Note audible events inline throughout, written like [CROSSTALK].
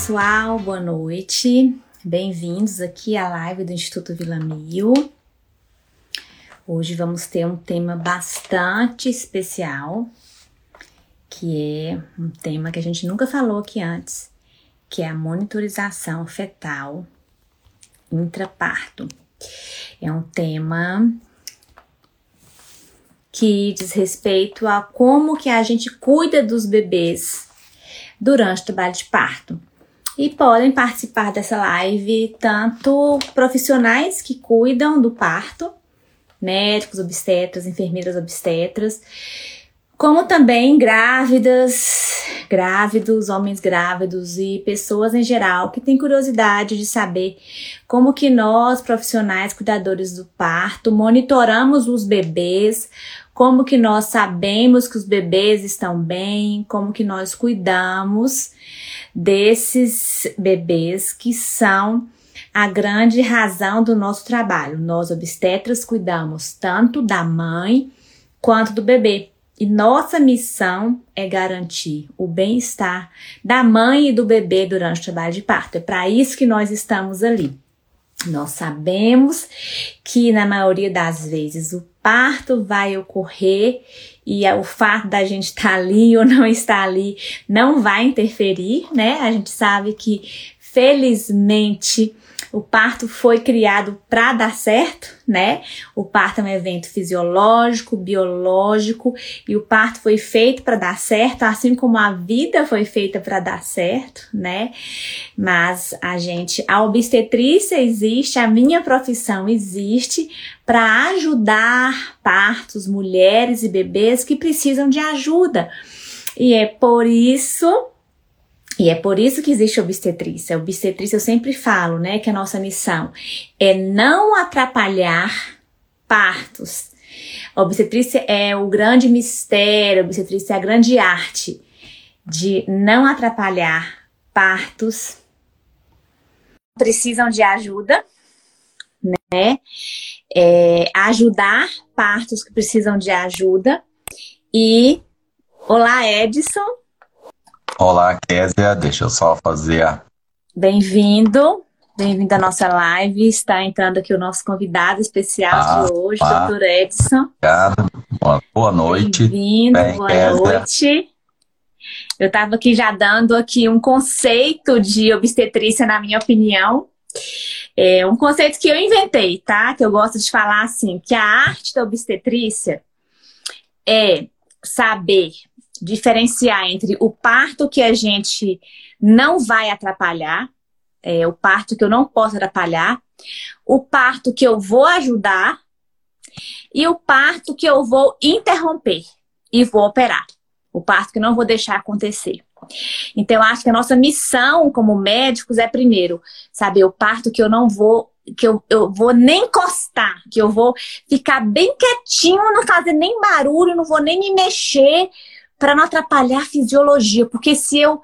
pessoal, boa noite. Bem-vindos aqui à live do Instituto Vila Mil. Hoje vamos ter um tema bastante especial, que é um tema que a gente nunca falou aqui antes, que é a monitorização fetal intraparto. É um tema que diz respeito a como que a gente cuida dos bebês durante o trabalho de parto. E podem participar dessa live tanto profissionais que cuidam do parto, médicos, obstetras, enfermeiras obstetras, como também grávidas, grávidos, homens grávidos e pessoas em geral que têm curiosidade de saber como que nós, profissionais cuidadores do parto, monitoramos os bebês, como que nós sabemos que os bebês estão bem, como que nós cuidamos desses bebês que são a grande razão do nosso trabalho. Nós obstetras cuidamos tanto da mãe quanto do bebê. E nossa missão é garantir o bem-estar da mãe e do bebê durante o trabalho de parto. É para isso que nós estamos ali. Nós sabemos que na maioria das vezes o parto vai ocorrer e o fato da gente estar tá ali [LAUGHS] ou não estar ali não vai interferir, né? A gente sabe que felizmente o parto foi criado para dar certo, né? O parto é um evento fisiológico, biológico, e o parto foi feito para dar certo, assim como a vida foi feita para dar certo, né? Mas a gente, a obstetrícia existe, a minha profissão existe para ajudar partos, mulheres e bebês que precisam de ajuda. E é por isso e é por isso que existe obstetrícia. Obstetrícia eu sempre falo, né, que a nossa missão é não atrapalhar partos. Obstetrícia é o grande mistério, obstetrícia é a grande arte de não atrapalhar partos. Precisam de ajuda, né? É, ajudar partos que precisam de ajuda. E olá, Edson. Olá, Késia. Deixa eu só fazer a. Bem-vindo. Bem-vindo à nossa live. Está entrando aqui o nosso convidado especial ah, de hoje, ah, doutor Edson. Obrigado. Boa, boa noite. Bem-vindo, Bem, boa Kézia. noite. Eu estava aqui já dando aqui um conceito de obstetrícia, na minha opinião. É um conceito que eu inventei, tá? Que eu gosto de falar assim, que a arte da obstetrícia é saber diferenciar entre o parto que a gente não vai atrapalhar, é, o parto que eu não posso atrapalhar, o parto que eu vou ajudar e o parto que eu vou interromper e vou operar. O parto que não vou deixar acontecer. Então, eu acho que a nossa missão como médicos é, primeiro, saber o parto que eu não vou, que eu, eu vou nem encostar, que eu vou ficar bem quietinho, não fazer nem barulho, não vou nem me mexer, para não atrapalhar a fisiologia, porque se eu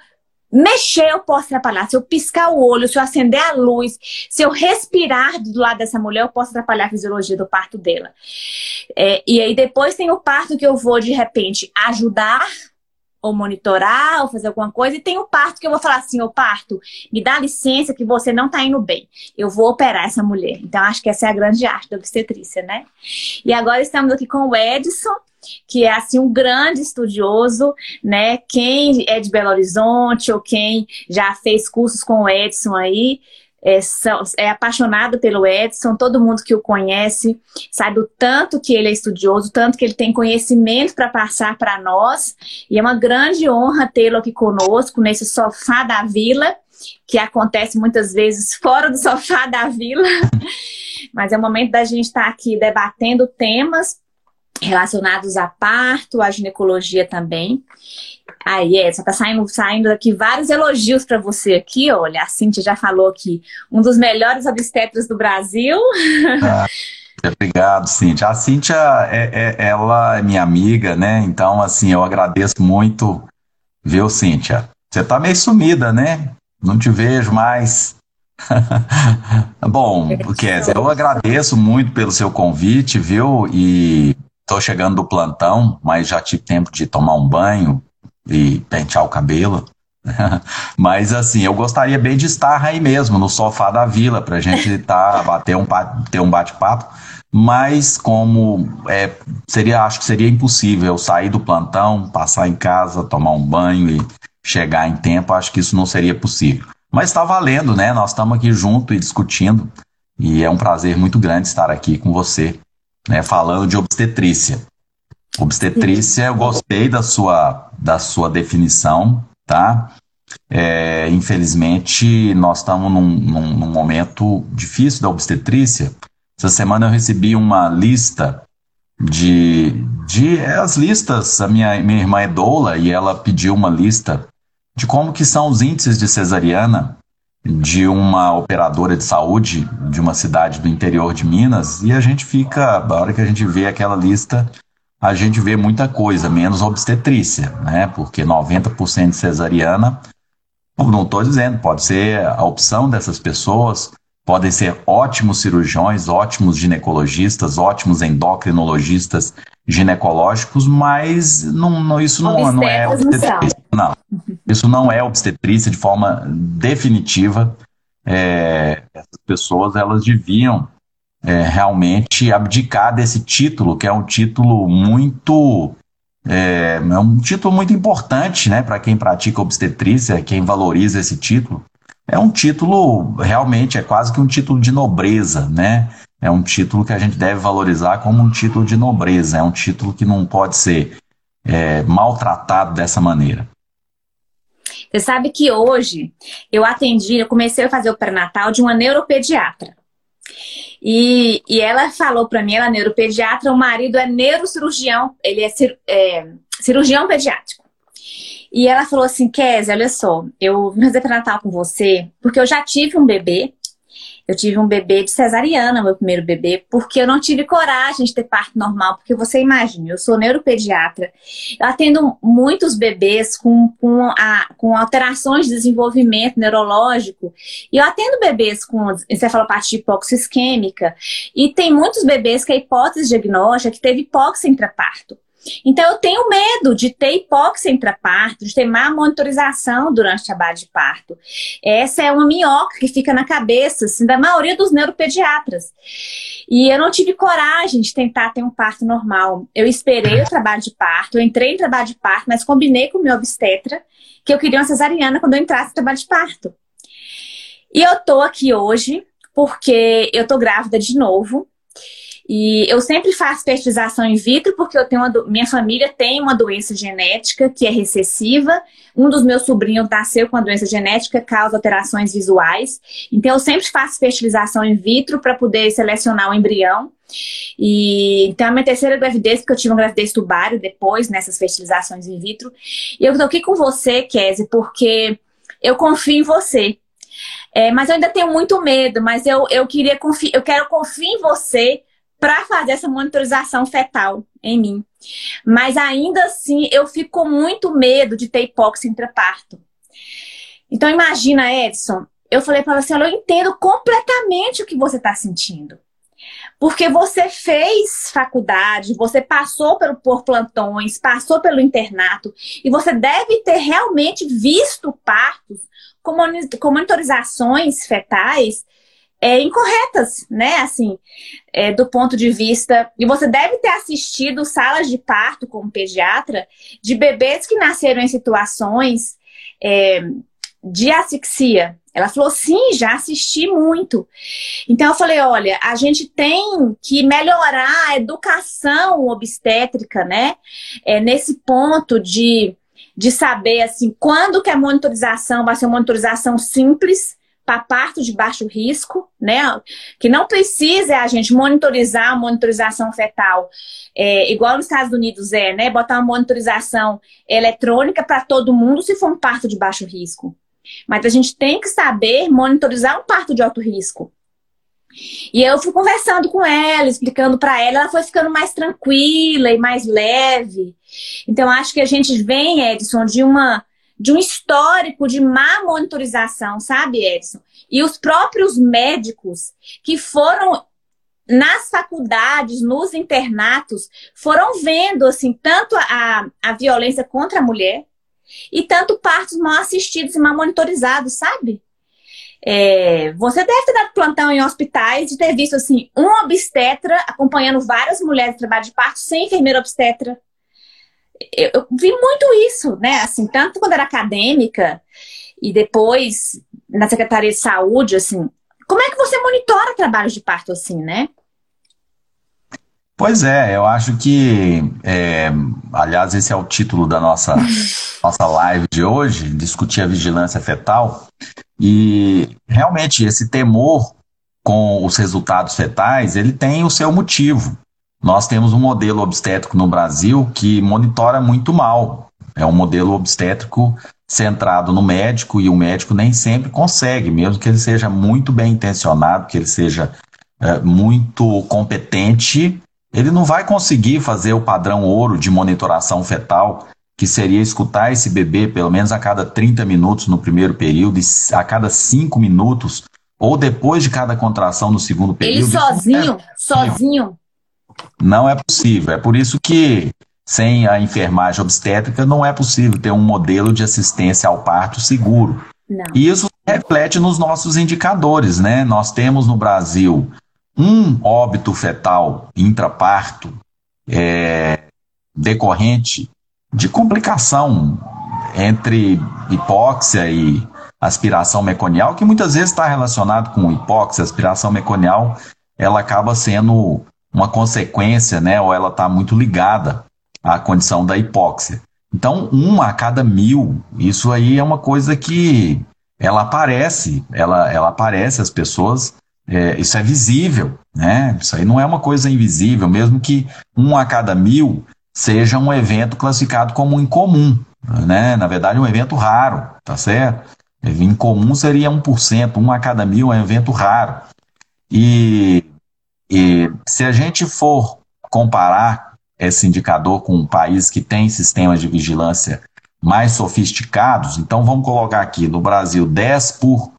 mexer, eu posso atrapalhar. Se eu piscar o olho, se eu acender a luz, se eu respirar do lado dessa mulher, eu posso atrapalhar a fisiologia do parto dela. É, e aí depois tem o parto que eu vou, de repente, ajudar ou monitorar, ou fazer alguma coisa, e tem o parto que eu vou falar assim, o parto, me dá licença que você não tá indo bem. Eu vou operar essa mulher. Então, acho que essa é a grande arte da obstetrícia, né? E agora estamos aqui com o Edson, que é assim um grande estudioso, né? Quem é de Belo Horizonte ou quem já fez cursos com o Edson aí, é, é, apaixonado pelo Edson, todo mundo que o conhece sabe o tanto que ele é estudioso, tanto que ele tem conhecimento para passar para nós, e é uma grande honra tê-lo aqui conosco nesse sofá da vila, que acontece muitas vezes fora do [LAUGHS] sofá da vila, mas é o momento da gente estar tá aqui debatendo temas relacionados a parto, a ginecologia também. Aí é, só tá saindo, saindo aqui vários elogios para você aqui, olha, a Cintia já falou aqui, um dos melhores obstetras do Brasil. Ah, obrigado, Cintia. A Cintia, é, é, ela é minha amiga, né? Então, assim, eu agradeço muito, viu, Cintia? Você tá meio sumida, né? Não te vejo mais. [LAUGHS] Bom, Kézia, eu agradeço muito pelo seu convite, viu? E Estou chegando do plantão, mas já tive tempo de tomar um banho e pentear o cabelo. [LAUGHS] Mas assim, eu gostaria bem de estar aí mesmo, no sofá da vila, para a gente [LAUGHS] tá, bater um, ter um bate-papo. Mas como é, seria, acho que seria impossível sair do plantão, passar em casa, tomar um banho e chegar em tempo, acho que isso não seria possível. Mas está valendo, né? Nós estamos aqui junto e discutindo. E é um prazer muito grande estar aqui com você, né, falando de obstetrícia. Obstetrícia, eu gostei da sua, da sua definição, tá? É, infelizmente, nós estamos num, num, num, momento difícil da obstetrícia. Essa semana eu recebi uma lista de, de é, as listas. A minha, minha irmã é doula e ela pediu uma lista de como que são os índices de cesariana de uma operadora de saúde de uma cidade do interior de Minas e a gente fica, a hora que a gente vê aquela lista, a gente vê muita coisa, menos obstetrícia, né? Porque 90% de cesariana, não estou dizendo, pode ser a opção dessas pessoas, podem ser ótimos cirurgiões, ótimos ginecologistas, ótimos endocrinologistas ginecológicos, mas não, não isso não, não é obstetrícia. Não. Isso não é obstetrícia de forma definitiva. É, essas pessoas elas deviam é, realmente abdicar desse título, que é um título muito é, é um título muito importante, né, para quem pratica obstetrícia, quem valoriza esse título. É um título realmente é quase que um título de nobreza, né? É um título que a gente deve valorizar como um título de nobreza. É um título que não pode ser é, maltratado dessa maneira. Você sabe que hoje eu atendi, eu comecei a fazer o pré-natal de uma neuropediatra. E, e ela falou para mim, ela é neuropediatra, o marido é neurocirurgião, ele é, cir, é cirurgião pediátrico. E ela falou assim, Kézia, olha só, eu vim fazer pré-natal com você, porque eu já tive um bebê. Eu tive um bebê de cesariana, meu primeiro bebê, porque eu não tive coragem de ter parto normal, porque você imagina, eu sou neuropediatra, eu atendo muitos bebês com, com, a, com alterações de desenvolvimento neurológico, e eu atendo bebês com encefalopatia hipoxisquêmica, e tem muitos bebês que a hipótese diagnóstica é que teve hipóxia intraparto. Então, eu tenho medo de ter hipóxia intraparto, de ter má monitorização durante o trabalho de parto. Essa é uma minhoca que fica na cabeça assim, da maioria dos neuropediatras. E eu não tive coragem de tentar ter um parto normal. Eu esperei o trabalho de parto, eu entrei em trabalho de parto, mas combinei com o meu obstetra que eu queria uma cesariana quando eu entrasse no trabalho de parto. E eu tô aqui hoje porque eu tô grávida de novo. E eu sempre faço fertilização in vitro porque eu tenho uma minha família tem uma doença genética que é recessiva. Um dos meus sobrinhos nasceu com a doença genética, causa alterações visuais. Então eu sempre faço fertilização in vitro para poder selecionar o embrião. E então a minha terceira gravidez, porque eu tive uma gravidez tubário depois nessas fertilizações in vitro. E eu tô aqui com você, Kézia, porque eu confio em você. É, mas eu ainda tenho muito medo, mas eu, eu queria confiar, eu quero confiar em você para fazer essa monitorização fetal em mim. Mas ainda assim, eu fico com muito medo de ter hipóxia intraparto. Então, imagina, Edson, eu falei para você, eu entendo completamente o que você está sentindo. Porque você fez faculdade, você passou pelo, por plantões, passou pelo internato, e você deve ter realmente visto partos com monitorizações fetais é, incorretas, né? Assim, é, do ponto de vista. E você deve ter assistido salas de parto como pediatra de bebês que nasceram em situações é, de asfixia. Ela falou, sim, já assisti muito. Então eu falei, olha, a gente tem que melhorar a educação obstétrica, né? É, nesse ponto de, de saber assim, quando que a monitorização vai ser uma monitorização simples para parto de baixo risco, né? Que não precisa a gente monitorizar a monitorização fetal, é, igual nos Estados Unidos é, né? Botar uma monitorização eletrônica para todo mundo se for um parto de baixo risco. Mas a gente tem que saber monitorizar um parto de alto risco. E eu fui conversando com ela, explicando para ela, ela foi ficando mais tranquila e mais leve. Então acho que a gente vem, Edson, de uma de um histórico de má monitorização, sabe, Edson? E os próprios médicos que foram nas faculdades, nos internatos, foram vendo assim tanto a, a violência contra a mulher, e tanto partos mal assistidos e mal monitorizados, sabe? É, você deve ter dado plantão em hospitais e ter visto assim um obstetra acompanhando várias mulheres de trabalho de parto sem enfermeira obstetra. Eu, eu, vi muito isso, né? Assim, tanto quando era acadêmica e depois na Secretaria de Saúde, assim. Como é que você monitora trabalhos de parto assim, né? Pois é, eu acho que, é, aliás, esse é o título da nossa, [LAUGHS] nossa live de hoje, discutir a vigilância fetal. E realmente esse temor com os resultados fetais, ele tem o seu motivo. Nós temos um modelo obstétrico no Brasil que monitora muito mal. É um modelo obstétrico centrado no médico e o médico nem sempre consegue, mesmo que ele seja muito bem intencionado, que ele seja é, muito competente, ele não vai conseguir fazer o padrão ouro de monitoração fetal, que seria escutar esse bebê pelo menos a cada 30 minutos no primeiro período e a cada 5 minutos, ou depois de cada contração no segundo período. Ele sozinho, é sozinho. Não é possível. É por isso que sem a enfermagem obstétrica não é possível ter um modelo de assistência ao parto seguro. Não. E isso reflete nos nossos indicadores, né? Nós temos no Brasil um óbito fetal intraparto é, decorrente de complicação entre hipóxia e aspiração meconial, que muitas vezes está relacionado com hipóxia, aspiração meconial, ela acaba sendo uma consequência, né, ou ela está muito ligada à condição da hipóxia. Então, uma a cada mil, isso aí é uma coisa que ela aparece, ela, ela aparece, as pessoas é, isso é visível, né? Isso aí não é uma coisa invisível, mesmo que um a cada mil seja um evento classificado como incomum, né? Na verdade, um evento raro, tá certo? Incomum seria 1%, um a cada mil é um evento raro. E, e se a gente for comparar esse indicador com um país que tem sistemas de vigilância mais sofisticados, então vamos colocar aqui no Brasil 10 por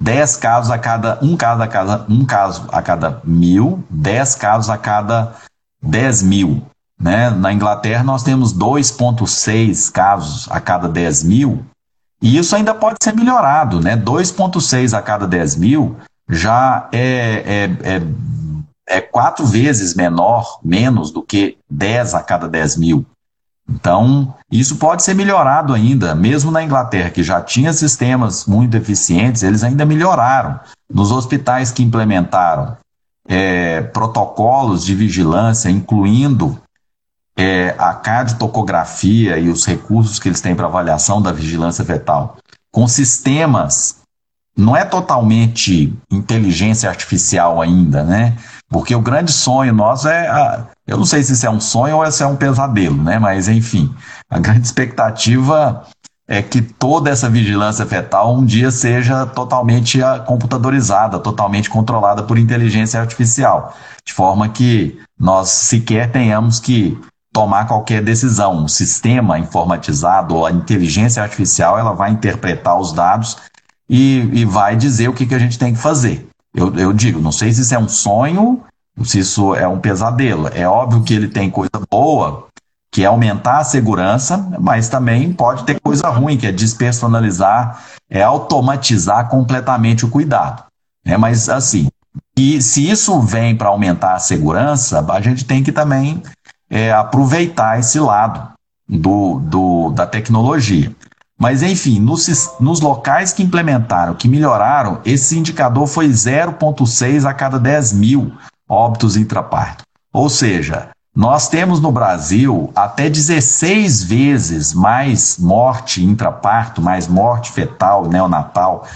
10 casos a cada um caso a cada um caso a cada mil, 10 casos a cada 10 mil. Né? Na Inglaterra nós temos 2,6 casos a cada 10 mil, e isso ainda pode ser melhorado, né? 2,6 a cada 10 mil já é, é, é, é quatro vezes menor, menos do que 10 a cada 10 mil. Então, isso pode ser melhorado ainda, mesmo na Inglaterra, que já tinha sistemas muito eficientes, eles ainda melhoraram. Nos hospitais que implementaram é, protocolos de vigilância, incluindo é, a cardiotocografia e os recursos que eles têm para avaliação da vigilância fetal, com sistemas, não é totalmente inteligência artificial ainda, né? Porque o grande sonho nosso é. A, eu não sei se isso é um sonho ou se é um pesadelo, né? Mas, enfim, a grande expectativa é que toda essa vigilância fetal um dia seja totalmente ah, computadorizada, totalmente controlada por inteligência artificial, de forma que nós sequer tenhamos que tomar qualquer decisão. O sistema informatizado ou a inteligência artificial ela vai interpretar os dados e, e vai dizer o que, que a gente tem que fazer. Eu, eu digo, não sei se isso é um sonho, se isso é um pesadelo. É óbvio que ele tem coisa boa, que é aumentar a segurança, mas também pode ter coisa ruim, que é despersonalizar, é automatizar completamente o cuidado. É, mas assim, e se isso vem para aumentar a segurança, a gente tem que também é, aproveitar esse lado do, do, da tecnologia. Mas, enfim, nos, nos locais que implementaram, que melhoraram, esse indicador foi 0,6 a cada 10 mil óbitos intraparto. Ou seja, nós temos no Brasil até 16 vezes mais morte intraparto, mais morte fetal, neonatal,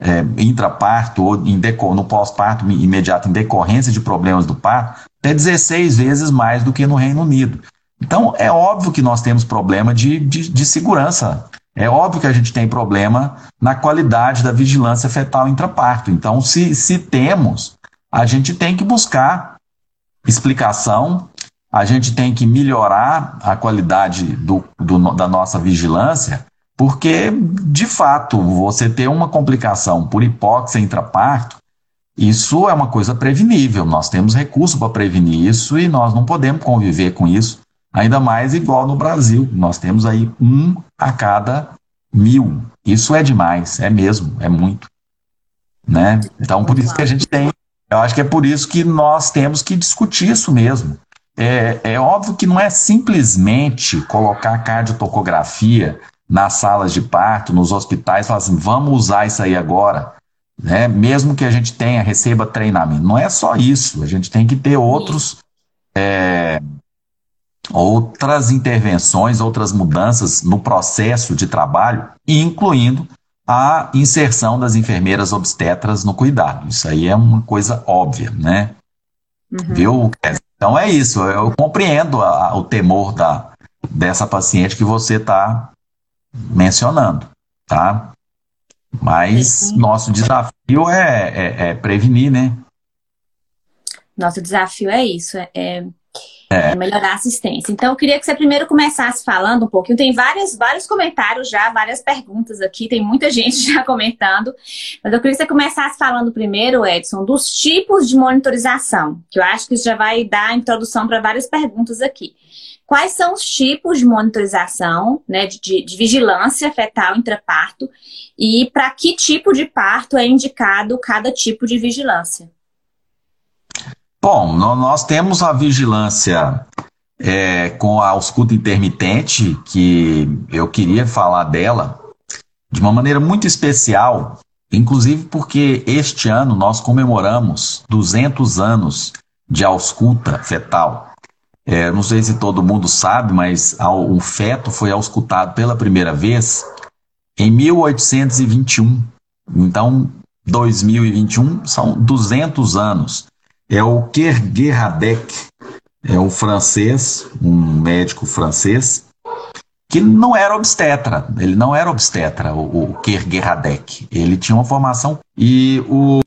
é, intraparto ou em no pós-parto imediato em decorrência de problemas do parto, até 16 vezes mais do que no Reino Unido. Então, é óbvio que nós temos problema de, de, de segurança é óbvio que a gente tem problema na qualidade da vigilância fetal intraparto. Então, se, se temos, a gente tem que buscar explicação, a gente tem que melhorar a qualidade do, do, da nossa vigilância, porque, de fato, você ter uma complicação por hipóxia intraparto, isso é uma coisa prevenível. Nós temos recurso para prevenir isso e nós não podemos conviver com isso Ainda mais igual no Brasil. Nós temos aí um a cada mil. Isso é demais, é mesmo, é muito. Né? Então, por isso que a gente tem. Eu acho que é por isso que nós temos que discutir isso mesmo. É, é óbvio que não é simplesmente colocar cardiotocografia nas salas de parto, nos hospitais, falar assim, vamos usar isso aí agora, né? mesmo que a gente tenha, receba treinamento. Não é só isso, a gente tem que ter outros, é, outras intervenções, outras mudanças no processo de trabalho, incluindo a inserção das enfermeiras obstetras no cuidado. Isso aí é uma coisa óbvia, né? Uhum. Viu? Então é isso, eu compreendo a, o temor da, dessa paciente que você está mencionando, tá? Mas nosso desafio é, é, é, prevenir, né? Nosso desafio é isso, é, é, melhorar a assistência. Então, eu queria que você primeiro começasse falando um pouquinho. Tem vários, vários comentários já, várias perguntas aqui, tem muita [LAUGHS] gente já comentando. Mas eu queria que você começasse falando primeiro, Edson, dos tipos de monitorização, que eu acho que isso já vai dar introdução para várias perguntas aqui quais são os tipos de monitorização, né, de, de vigilância fetal intraparto e para que tipo de parto é indicado cada tipo de vigilância. Bom, nós temos a vigilância é, com a ausculta intermitente, que eu queria falar dela de uma maneira muito especial, inclusive porque este ano nós comemoramos 200 anos de ausculta fetal. É, não sei se todo mundo sabe, mas o feto foi auscultado pela primeira vez em 1821. Então, 2021 são 200 anos. É o Kerguerradec, é um francês, um médico francês, que não era obstetra. Ele não era obstetra, o, o Kerguerradec. Ele tinha uma formação. E o,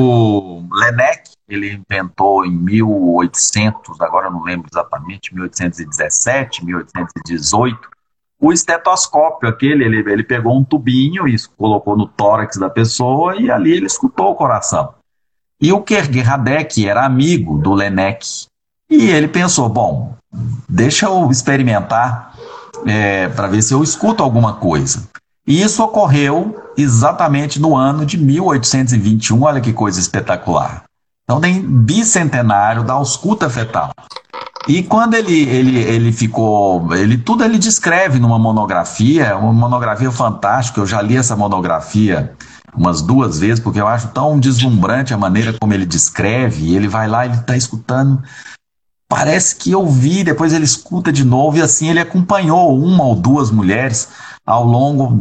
o Lenec, ele inventou em 1800, agora não lembro exatamente, 1817, 1818, o estetoscópio, aquele, ele, ele pegou um tubinho e colocou no tórax da pessoa e ali ele escutou o coração. E o Kerguerradec era amigo do Lenec. E ele pensou, bom, deixa eu experimentar é, para ver se eu escuto alguma coisa. E isso ocorreu exatamente no ano de 1821, olha que coisa espetacular. Então tem bicentenário da ausculta fetal. E quando ele, ele, ele ficou, ele tudo ele descreve numa monografia, uma monografia fantástica. Eu já li essa monografia umas duas vezes porque eu acho tão deslumbrante a maneira como ele descreve. Ele vai lá, ele está escutando, parece que eu vi. Depois ele escuta de novo e assim ele acompanhou uma ou duas mulheres ao longo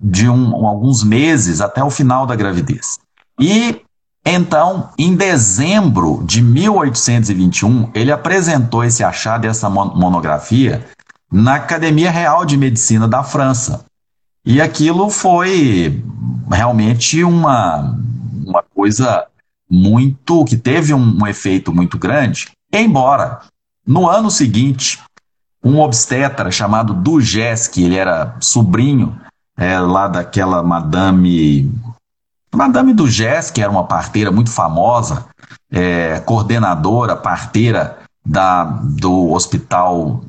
de um, alguns meses até o final da gravidez. E então, em dezembro de 1821, ele apresentou esse achado, essa monografia, na Academia Real de Medicina da França. E aquilo foi realmente uma, uma coisa muito. que teve um, um efeito muito grande, embora no ano seguinte, um obstetra chamado Dugès, que ele era sobrinho é, lá daquela Madame Madame do Gés, que era uma parteira muito famosa, é, coordenadora, parteira da, do hospital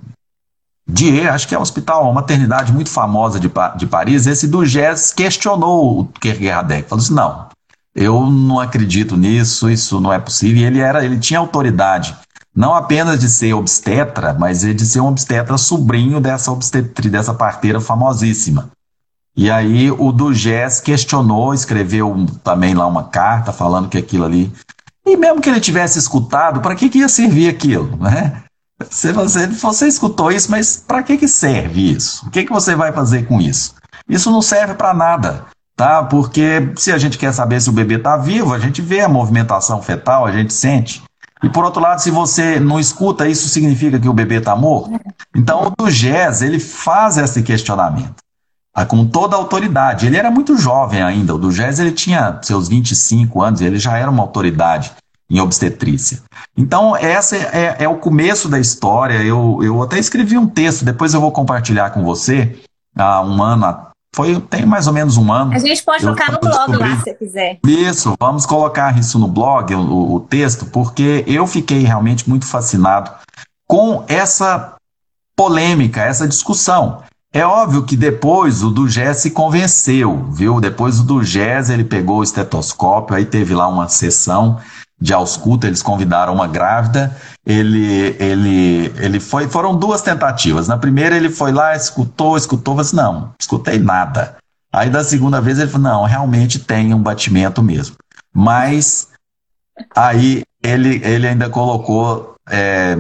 Die, acho que é um hospital, uma maternidade muito famosa de, de Paris, esse do questionou o Kierkegaard, falou assim, não, eu não acredito nisso, isso não é possível, e ele, era, ele tinha autoridade, não apenas de ser obstetra, mas de ser um obstetra sobrinho dessa obstetri, dessa parteira famosíssima. E aí o Dugés questionou, escreveu também lá uma carta falando que aquilo ali. E mesmo que ele tivesse escutado, para que, que ia servir aquilo? Né? Você, você, você escutou isso, mas para que, que serve isso? O que, que você vai fazer com isso? Isso não serve para nada, tá? Porque se a gente quer saber se o bebê está vivo, a gente vê a movimentação fetal, a gente sente. E por outro lado, se você não escuta, isso significa que o bebê está morto? Então o Dugés, ele faz esse questionamento com toda a autoridade. Ele era muito jovem ainda, o do Gés ele tinha seus 25 anos, ele já era uma autoridade em obstetrícia. Então, essa é, é o começo da história. Eu, eu até escrevi um texto, depois eu vou compartilhar com você, há um ano, foi, tem mais ou menos um ano. A gente pode colocar no blog lá, se quiser. Isso, vamos colocar isso no blog, o, o texto, porque eu fiquei realmente muito fascinado com essa polêmica, essa discussão. É óbvio que depois o do Gés se convenceu, viu? Depois o do Gés ele pegou o estetoscópio, aí teve lá uma sessão de ausculta, eles convidaram uma grávida, ele, ele, ele foi, foram duas tentativas. Na primeira ele foi lá, escutou, escutou, mas assim, não, escutei nada. Aí da segunda vez ele falou, não, realmente tem um batimento mesmo. Mas aí ele, ele ainda colocou, é,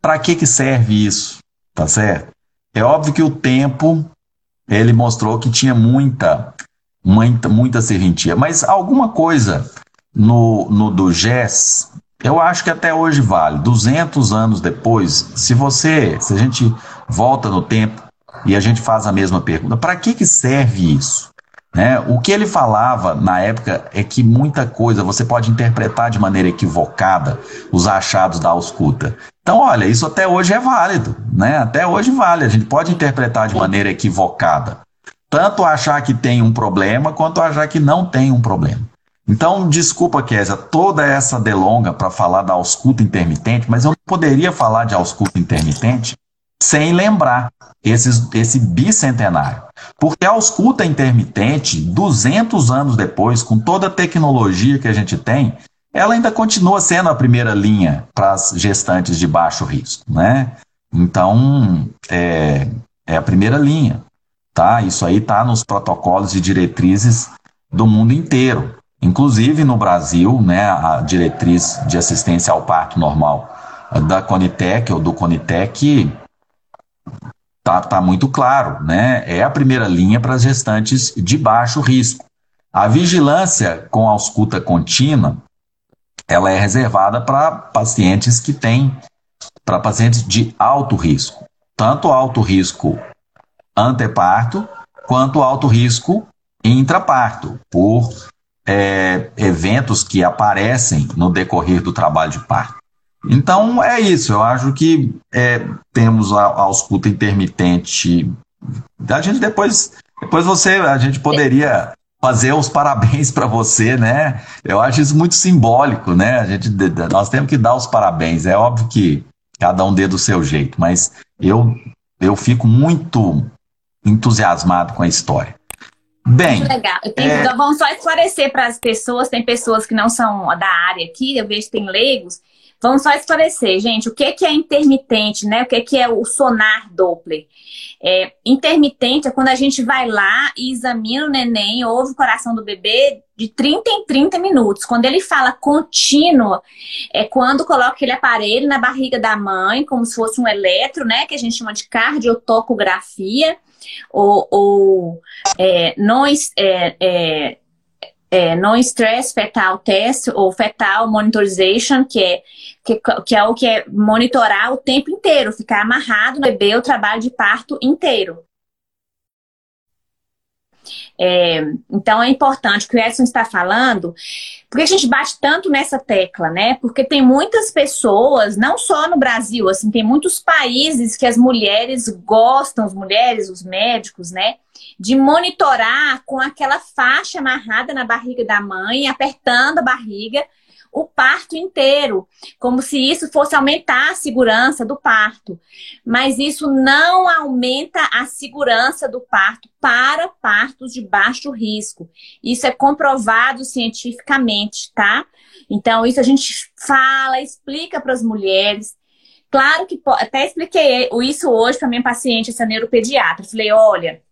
para que que serve isso, tá certo? É óbvio que o tempo, ele mostrou que tinha muita, muita, muita serventia, mas alguma coisa no, no do GES, eu acho que até hoje vale. 200 anos depois, se você, se a gente volta no tempo e a gente faz a mesma pergunta, para que, que serve isso? Né? O que ele falava na época é que muita coisa você pode interpretar de maneira equivocada os achados da ausculta. Então, olha, isso até hoje é válido, né? Até hoje vale. A gente pode interpretar de maneira equivocada. Tanto achar que tem um problema, quanto achar que não tem um problema. Então, desculpa, Késia, toda essa delonga para falar da ausculta intermitente, mas eu não poderia falar de ausculta intermitente sem lembrar esses, esse bicentenário. Porque a ausculta intermitente, 200 anos depois, com toda a tecnologia que a gente tem, ela ainda continua sendo a primeira linha para as gestantes de baixo risco, né? Então, é, é a primeira linha, tá? Isso aí está nos protocolos e diretrizes do mundo inteiro. Inclusive no Brasil, né, a diretriz de assistência ao parto normal da Conitec ou do Conitec tá, tá muito claro, né? É a primeira linha para as gestantes de baixo risco. A vigilância com ausculta contínua, ela é reservada para pacientes que têm, para pacientes de alto risco, tanto alto risco anteparto quanto alto risco intraparto, por é, eventos que aparecem no decorrer do trabalho de parto. Então é isso, eu acho que é, temos a, a ausculta intermitente. A gente depois, depois você, a gente poderia fazer os parabéns para você, né? Eu acho isso muito simbólico, né? A gente, nós temos que dar os parabéns. É óbvio que cada um dê do seu jeito, mas eu, eu fico muito entusiasmado com a história. Bem. Muito legal. Tenho, é... então, vamos só esclarecer para as pessoas, tem pessoas que não são da área aqui, eu vejo que tem leigos. Vamos só esclarecer, gente, o que, que é intermitente, né? O que, que é o sonar Doppler? É, intermitente é quando a gente vai lá e examina o neném, ouve o coração do bebê de 30 em 30 minutos. Quando ele fala contínuo, é quando coloca aquele aparelho na barriga da mãe, como se fosse um eletro, né? Que a gente chama de cardiotocografia ou, ou é, não, é, é, é, stress fetal test ou fetal monitorization, que é, que, que é o que é monitorar o tempo inteiro, ficar amarrado no bebê o trabalho de parto inteiro. É, então é importante o que o Edson está falando, porque a gente bate tanto nessa tecla, né? Porque tem muitas pessoas, não só no Brasil, assim, tem muitos países que as mulheres gostam, as mulheres, os médicos, né? De monitorar com aquela faixa amarrada na barriga da mãe, apertando a barriga o parto inteiro, como se isso fosse aumentar a segurança do parto. Mas isso não aumenta a segurança do parto para partos de baixo risco. Isso é comprovado cientificamente, tá? Então, isso a gente fala, explica para as mulheres. Claro que até expliquei isso hoje para minha paciente, essa neuropediatra. Falei, olha,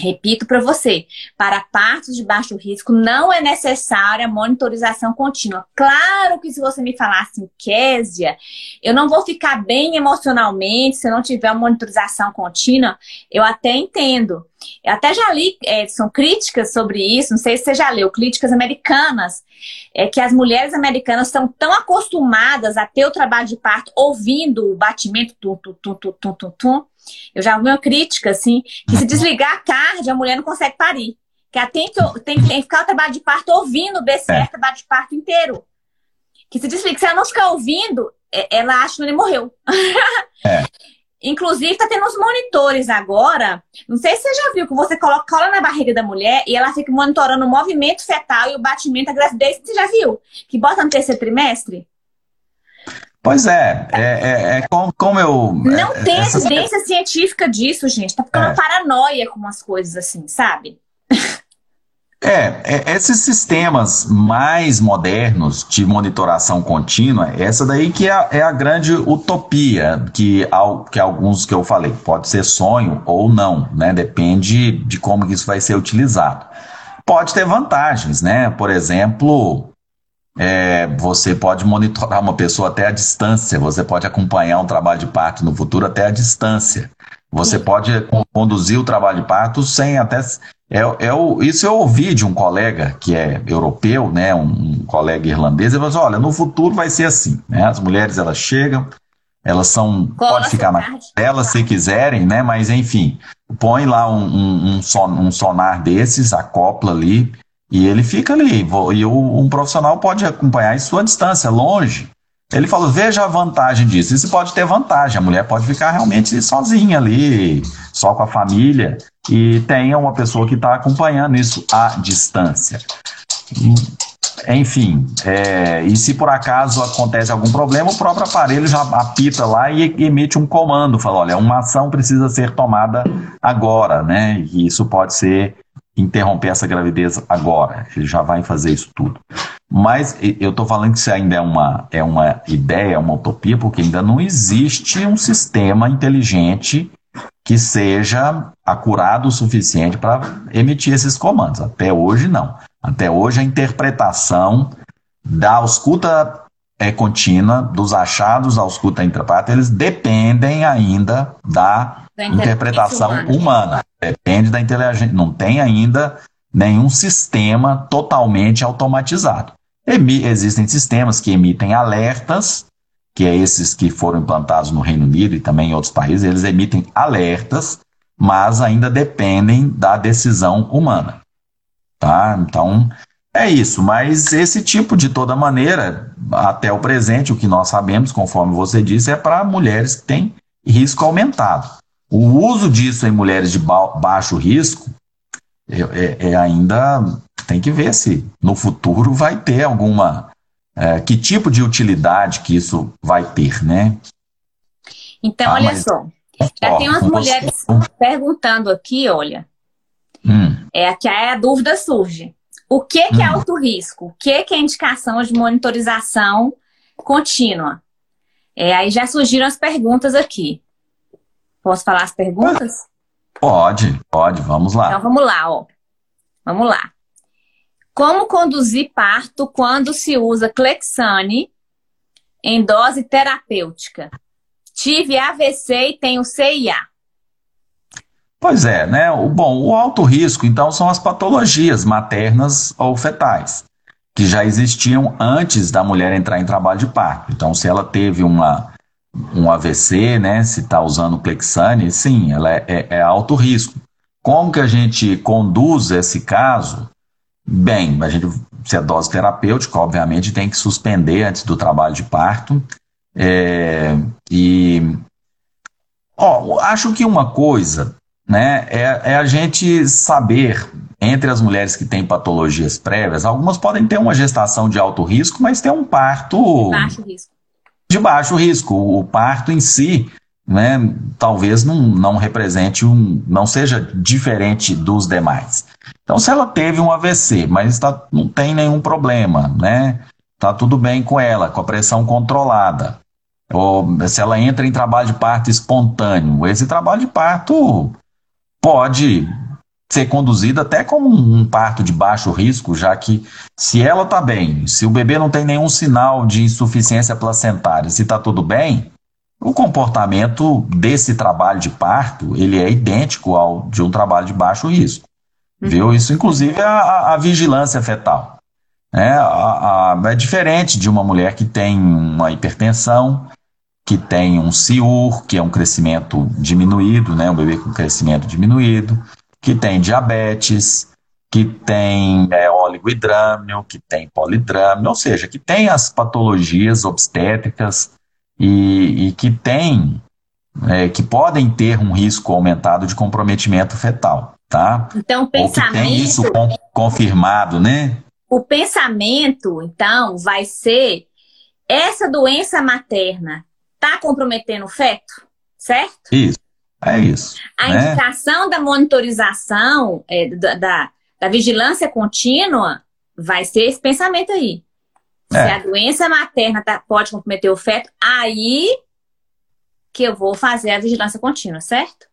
Repito para você, para partos de baixo risco não é necessária monitorização contínua. Claro que se você me falar assim, Késia, eu não vou ficar bem emocionalmente se eu não tiver uma monitorização contínua, eu até entendo. Eu até já li, Edson, críticas sobre isso, não sei se você já leu, críticas americanas, é que as mulheres americanas estão tão acostumadas a ter o trabalho de parto ouvindo o batimento tum, tum, tum, tum, tum, tum, tum eu já vi uma crítica, assim, que se desligar a carne, a mulher não consegue parir. Que ela tem que, tem, tem que ficar o trabalho de parto ouvindo o BCR, é. trabalho de parto inteiro. Que se desliga, se ela não ficar ouvindo, é, ela acha que ele morreu. É. [LAUGHS] Inclusive, tá tendo uns monitores agora. Não sei se você já viu que você coloca cola na barriga da mulher e ela fica monitorando o movimento fetal e o batimento da gravidez. Você já viu? Que bota no terceiro trimestre? Pois é, é, é, é como, como, eu. Não é, tem evidência científica disso, gente. Tá ficando é. paranoia com umas coisas assim, sabe? É, é, esses sistemas mais modernos de monitoração contínua, essa daí que é, é a grande utopia, que, que alguns que eu falei, pode ser sonho ou não, né? Depende de como isso vai ser utilizado. Pode ter vantagens, né? Por exemplo, é, você pode monitorar uma pessoa até a distância, você pode acompanhar um trabalho de parto no futuro até a distância. Você pode conduzir o trabalho de parto sem até é, é o, isso eu ouvi de um colega que é europeu, né, um, um colega irlandês, ele falou assim, olha, no futuro vai ser assim, né, as mulheres elas chegam, elas são, pode ficar na tela se quiserem, né, mas enfim, põe lá um, um, um, son, um sonar desses, acopla ali, e ele fica ali, e um profissional pode acompanhar isso à distância, longe, ele falou: veja a vantagem disso. Isso pode ter vantagem. A mulher pode ficar realmente sozinha ali, só com a família, e tenha uma pessoa que está acompanhando isso à distância. Enfim, é, e se por acaso acontece algum problema, o próprio aparelho já apita lá e emite um comando, fala, olha, uma ação precisa ser tomada agora, né? E isso pode ser interromper essa gravidez agora. Ele já vai fazer isso tudo. Mas eu estou falando que isso ainda é uma, é uma ideia, é uma utopia, porque ainda não existe um sistema inteligente que seja acurado o suficiente para emitir esses comandos. Até hoje, não. Até hoje, a interpretação da ausculta é contínua, dos achados da ausculta intraparto, eles dependem ainda da, da interpretação humana. humana. Depende da inteligência. Não tem ainda nenhum sistema totalmente automatizado. Existem sistemas que emitem alertas, que é esses que foram implantados no Reino Unido e também em outros países, eles emitem alertas, mas ainda dependem da decisão humana. Tá? Então, é isso, mas esse tipo, de toda maneira, até o presente, o que nós sabemos, conforme você disse, é para mulheres que têm risco aumentado. O uso disso em mulheres de baixo risco é, é, é ainda tem que ver se no futuro vai ter alguma. É, que tipo de utilidade que isso vai ter, né? Então, ah, olha mas... só. Já tem umas mulheres você... perguntando aqui, olha. Hum. É que a dúvida surge. O que, que é hum. é alto risco? O que, que é indicação de monitorização contínua? É, aí já surgiram as perguntas aqui. Posso falar as perguntas? Pode, pode, vamos lá. Então vamos lá, ó. Vamos lá. Como conduzir parto quando se usa Clexane em dose terapêutica? Tive AVC e tenho CIA. Pois é, né? O, bom, o alto risco, então, são as patologias maternas ou fetais, que já existiam antes da mulher entrar em trabalho de parto. Então, se ela teve uma, um AVC, né? Se está usando Clexane, sim, ela é, é, é alto risco. Como que a gente conduz esse caso? Bem, a gente, se é dose terapêutica, obviamente tem que suspender antes do trabalho de parto. É, e ó, acho que uma coisa né, é, é, a gente saber entre as mulheres que têm patologias prévias, algumas podem ter uma gestação de alto risco, mas ter um parto baixo risco. De baixo risco. O parto em si né, talvez não, não represente um, não seja diferente dos demais. Então, se ela teve um AVC, mas tá, não tem nenhum problema, né? Tá tudo bem com ela, com a pressão controlada. Ou se ela entra em trabalho de parto espontâneo, esse trabalho de parto pode ser conduzido até como um parto de baixo risco, já que se ela está bem, se o bebê não tem nenhum sinal de insuficiência placentária, se está tudo bem, o comportamento desse trabalho de parto, ele é idêntico ao de um trabalho de baixo risco. Uhum. Viu? Isso, inclusive, é a, a vigilância fetal. É, a, a, é diferente de uma mulher que tem uma hipertensão, que tem um CIUR, que é um crescimento diminuído, né, um bebê com crescimento diminuído, que tem diabetes, que tem é, que tem polidrâmio, ou seja, que tem as patologias obstétricas e, e que tem, é, que podem ter um risco aumentado de comprometimento fetal, tá? Então, o pensamento... Ou que tem isso confirmado, né? O pensamento, então, vai ser essa doença materna está comprometendo o feto, certo? Isso, é isso. A né? indicação da monitorização, é, da, da, da, vigilância contínua, vai ser esse pensamento aí. É. Se a doença materna tá, pode comprometer o feto, aí que eu vou fazer a vigilância contínua, certo?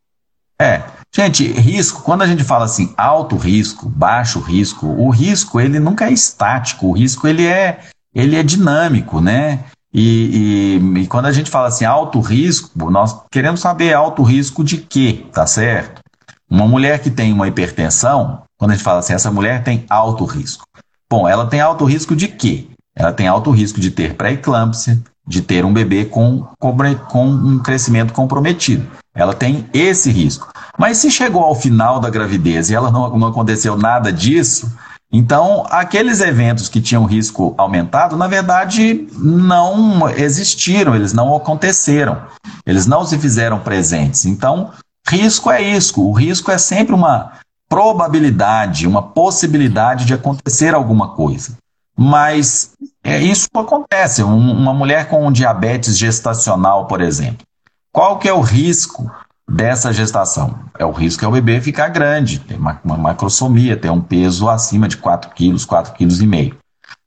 É, gente, risco, quando a gente fala assim, alto risco, baixo risco, o risco ele nunca é estático, o risco ele é, ele é dinâmico, né? E, e, e, quando a gente fala assim, alto risco, nós queremos saber alto risco de quê, tá certo? Uma mulher que tem uma hipertensão, quando a gente fala assim, essa mulher tem alto risco. Bom, ela tem alto risco de quê? Ela tem alto risco de ter pré-eclâmpsia, de ter um bebê com, com um crescimento comprometido. Ela tem esse risco. Mas se chegou ao final da gravidez e ela não, não aconteceu nada disso, então, aqueles eventos que tinham risco aumentado, na verdade, não existiram, eles não aconteceram, eles não se fizeram presentes. Então, risco é isso, o risco é sempre uma probabilidade, uma possibilidade de acontecer alguma coisa. Mas é, isso acontece. Um, uma mulher com diabetes gestacional, por exemplo, qual que é o risco dessa gestação? É o risco é o bebê ficar grande, ter uma, uma macrosomia, ter um peso acima de 4 quilos, 4 quilos e meio.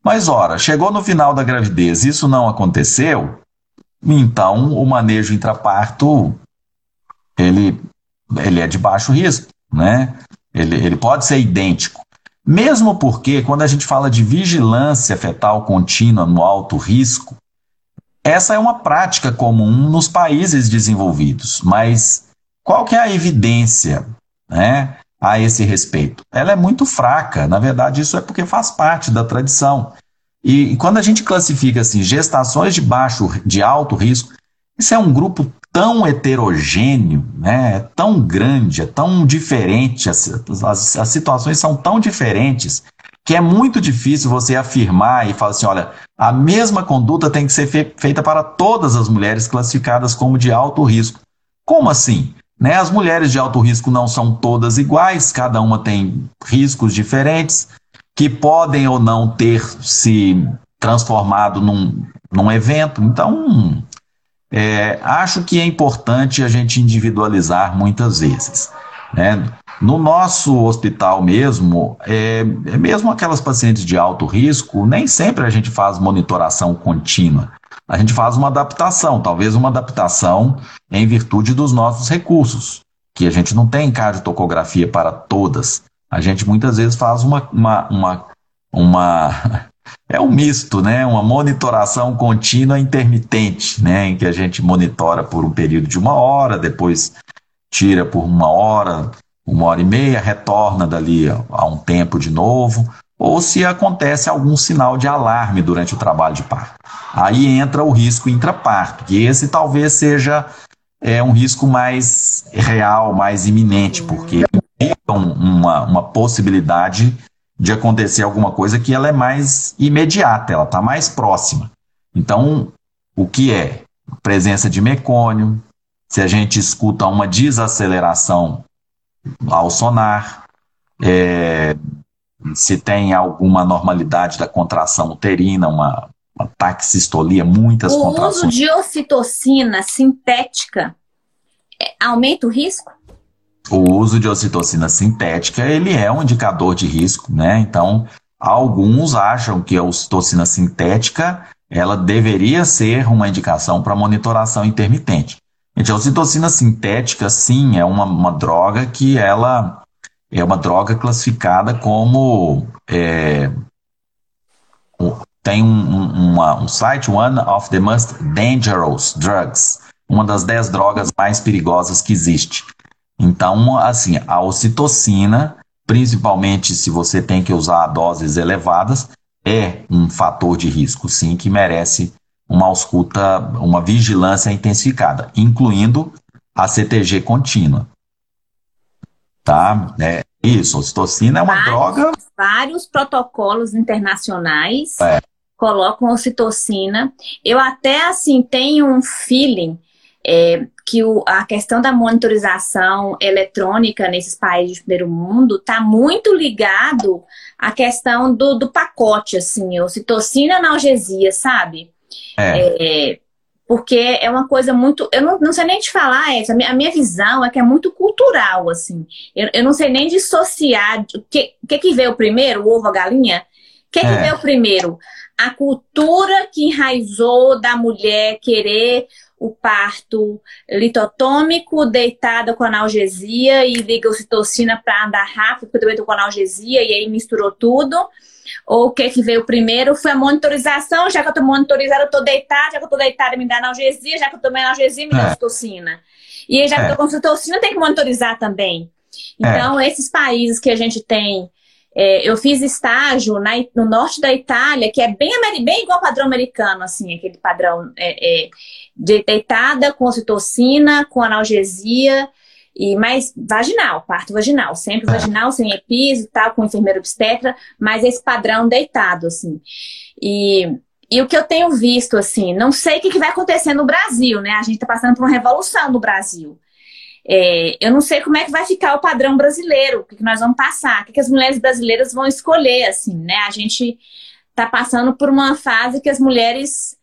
Mas, ora, chegou no final da gravidez, isso não aconteceu, então o manejo intraparto, ele, ele é de baixo risco, né? Ele, ele pode ser idêntico. Mesmo porque, quando a gente fala de vigilância fetal contínua no alto risco, essa é uma prática comum nos países desenvolvidos, mas qual que é a evidência né, a esse respeito? Ela é muito fraca. Na verdade, isso é porque faz parte da tradição. E, quando a gente classifica assim, gestações de baixo, de alto risco, isso é um grupo tão heterogêneo, né, é tão grande, é tão diferente, as, as, as situações são tão diferentes que é muito difícil você afirmar e falar assim, olha, a mesma conduta tem que ser fe feita para todas as mulheres classificadas como de alto risco. Como assim? Né? As mulheres de alto risco não são todas iguais, cada uma tem riscos diferentes, que podem ou não ter se transformado num, num evento. Então, é, acho que é importante a gente individualizar muitas vezes. Né? No nosso hospital mesmo, é, é mesmo aquelas pacientes de alto risco, nem sempre a gente faz monitoração contínua a gente faz uma adaptação, talvez uma adaptação em virtude dos nossos recursos, que a gente não tem cardiotocografia para todas. A gente muitas vezes faz uma, uma, uma, uma [LAUGHS] é um misto, né? Uma monitoração contínua intermitente, né? Em que a gente monitora por um período de uma hora, depois tira por uma hora, uma hora e meia, retorna dali a um tempo de novo, ou se acontece algum sinal de alarme durante o trabalho de parto. Aí entra o risco intraparto, que esse talvez seja é, um risco mais real, mais iminente, porque implica uma, uma possibilidade de acontecer alguma coisa que ela é mais imediata, ela está mais próxima. Então, o que é? Presença de mecônio, se a gente escuta uma desaceleração ao sonar, é, se tem alguma normalidade da contração uterina, uma, uma taxistolia, muitas o contrações. O uso de ocitocina sintética é, aumenta o risco? O uso de ocitocina sintética, ele é um indicador de risco, né? Então, alguns acham que a ocitocina sintética, ela deveria ser uma indicação para monitoração intermitente. Gente, a ocitocina sintética, sim, é uma, uma droga que ela é uma droga classificada como é, tem um, uma, um site, One of the Most Dangerous Drugs, uma das dez drogas mais perigosas que existe. Então, assim, a ocitocina, principalmente se você tem que usar doses elevadas, é um fator de risco, sim, que merece uma ausculta, uma vigilância intensificada, incluindo a CTG contínua. Tá? É, isso, ocitocina é uma vários, droga. Vários protocolos internacionais é. colocam ocitocina. Eu até assim tenho um feeling é, que o, a questão da monitorização eletrônica nesses países de primeiro mundo está muito ligado à questão do, do pacote, assim, ocitocina analgesia, sabe? É. é porque é uma coisa muito. Eu não, não sei nem te falar essa. A minha, visão é que é muito cultural, assim. Eu, eu não sei nem dissociar. O que, que, que veio primeiro, o ovo, a galinha? O que, é. que veio primeiro? A cultura que enraizou da mulher querer o parto litotômico, deitada com analgesia e liga ocitocina para andar rápido, porque eu também estou com analgesia, e aí misturou tudo ou o que que veio primeiro foi a monitorização, já que eu estou monitorizada, eu estou deitada, já que eu estou deitada, me dá analgesia, já que eu tomei analgesia, me dá é. citocina. E já que eu estou é. com citocina, tem que monitorizar também. Então, é. esses países que a gente tem, é, eu fiz estágio na, no norte da Itália, que é bem, bem igual ao padrão americano, assim, aquele padrão é, é de deitada com citocina, com analgesia, e mais vaginal, parto vaginal, sempre é. vaginal, sem episo e tal, com enfermeiro obstetra, mas esse padrão deitado, assim. E, e o que eu tenho visto, assim, não sei o que, que vai acontecer no Brasil, né? A gente está passando por uma revolução no Brasil. É, eu não sei como é que vai ficar o padrão brasileiro, o que, que nós vamos passar, o que, que as mulheres brasileiras vão escolher, assim, né? A gente está passando por uma fase que as mulheres.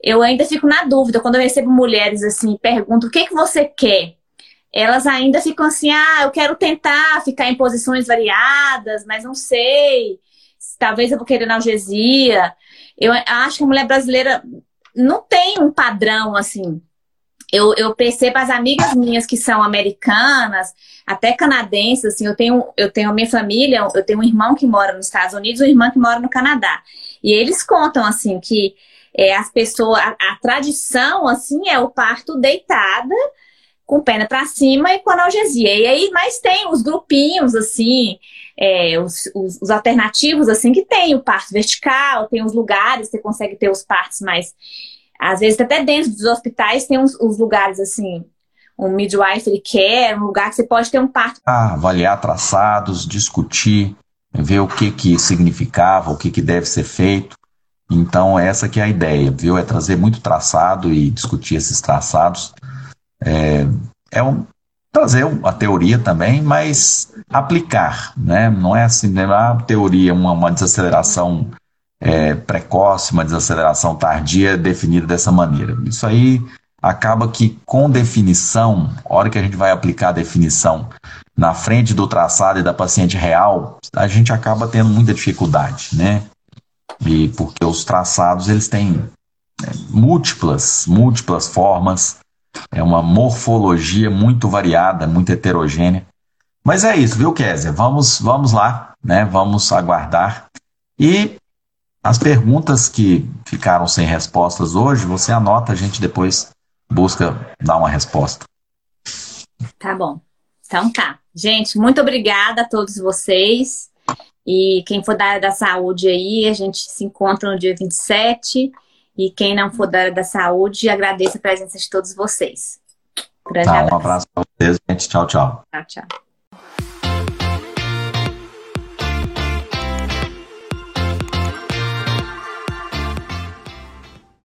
Eu ainda fico na dúvida quando eu recebo mulheres assim, pergunto o que, que você quer? Elas ainda ficam assim, ah, eu quero tentar ficar em posições variadas, mas não sei. Talvez eu vou querer analgesia. Eu acho que a mulher brasileira não tem um padrão assim. Eu, eu percebo as amigas minhas que são americanas, até canadenses, assim, eu tenho, eu tenho a minha família, eu tenho um irmão que mora nos Estados Unidos, uma irmã que mora no Canadá. E eles contam assim que é, as pessoas, a, a tradição assim é o parto deitada, com perna para cima e com analgesia. E aí, mas tem os grupinhos, assim, é, os, os, os, alternativos, assim, que tem o parto vertical, tem os lugares, você consegue ter os partos mais. Às vezes, até dentro dos hospitais, tem os, lugares, assim, um midwifery care, um lugar que você pode ter um parto. Ah, avaliar traçados, discutir, ver o que que significava, o que que deve ser feito. Então, essa que é a ideia, viu? É trazer muito traçado e discutir esses traçados é, é um, trazer a teoria também, mas aplicar, né? Não é assim, não é uma teoria, uma, uma desaceleração é, precoce, uma desaceleração tardia definida dessa maneira. Isso aí acaba que com definição, a hora que a gente vai aplicar a definição na frente do traçado e da paciente real, a gente acaba tendo muita dificuldade, né? E porque os traçados eles têm é, múltiplas, múltiplas formas é uma morfologia muito variada, muito heterogênea. Mas é isso, viu, Kézia? Vamos, vamos lá, né? Vamos aguardar. E as perguntas que ficaram sem respostas hoje, você anota, a gente depois busca dar uma resposta. Tá bom. Então tá. Gente, muito obrigada a todos vocês. E quem for da área da saúde aí, a gente se encontra no dia 27. E quem não for da área da saúde, agradeço a presença de todos vocês. Grande tá, abraço. Um abraço para vocês, gente. Tchau, tchau. Tchau, tchau.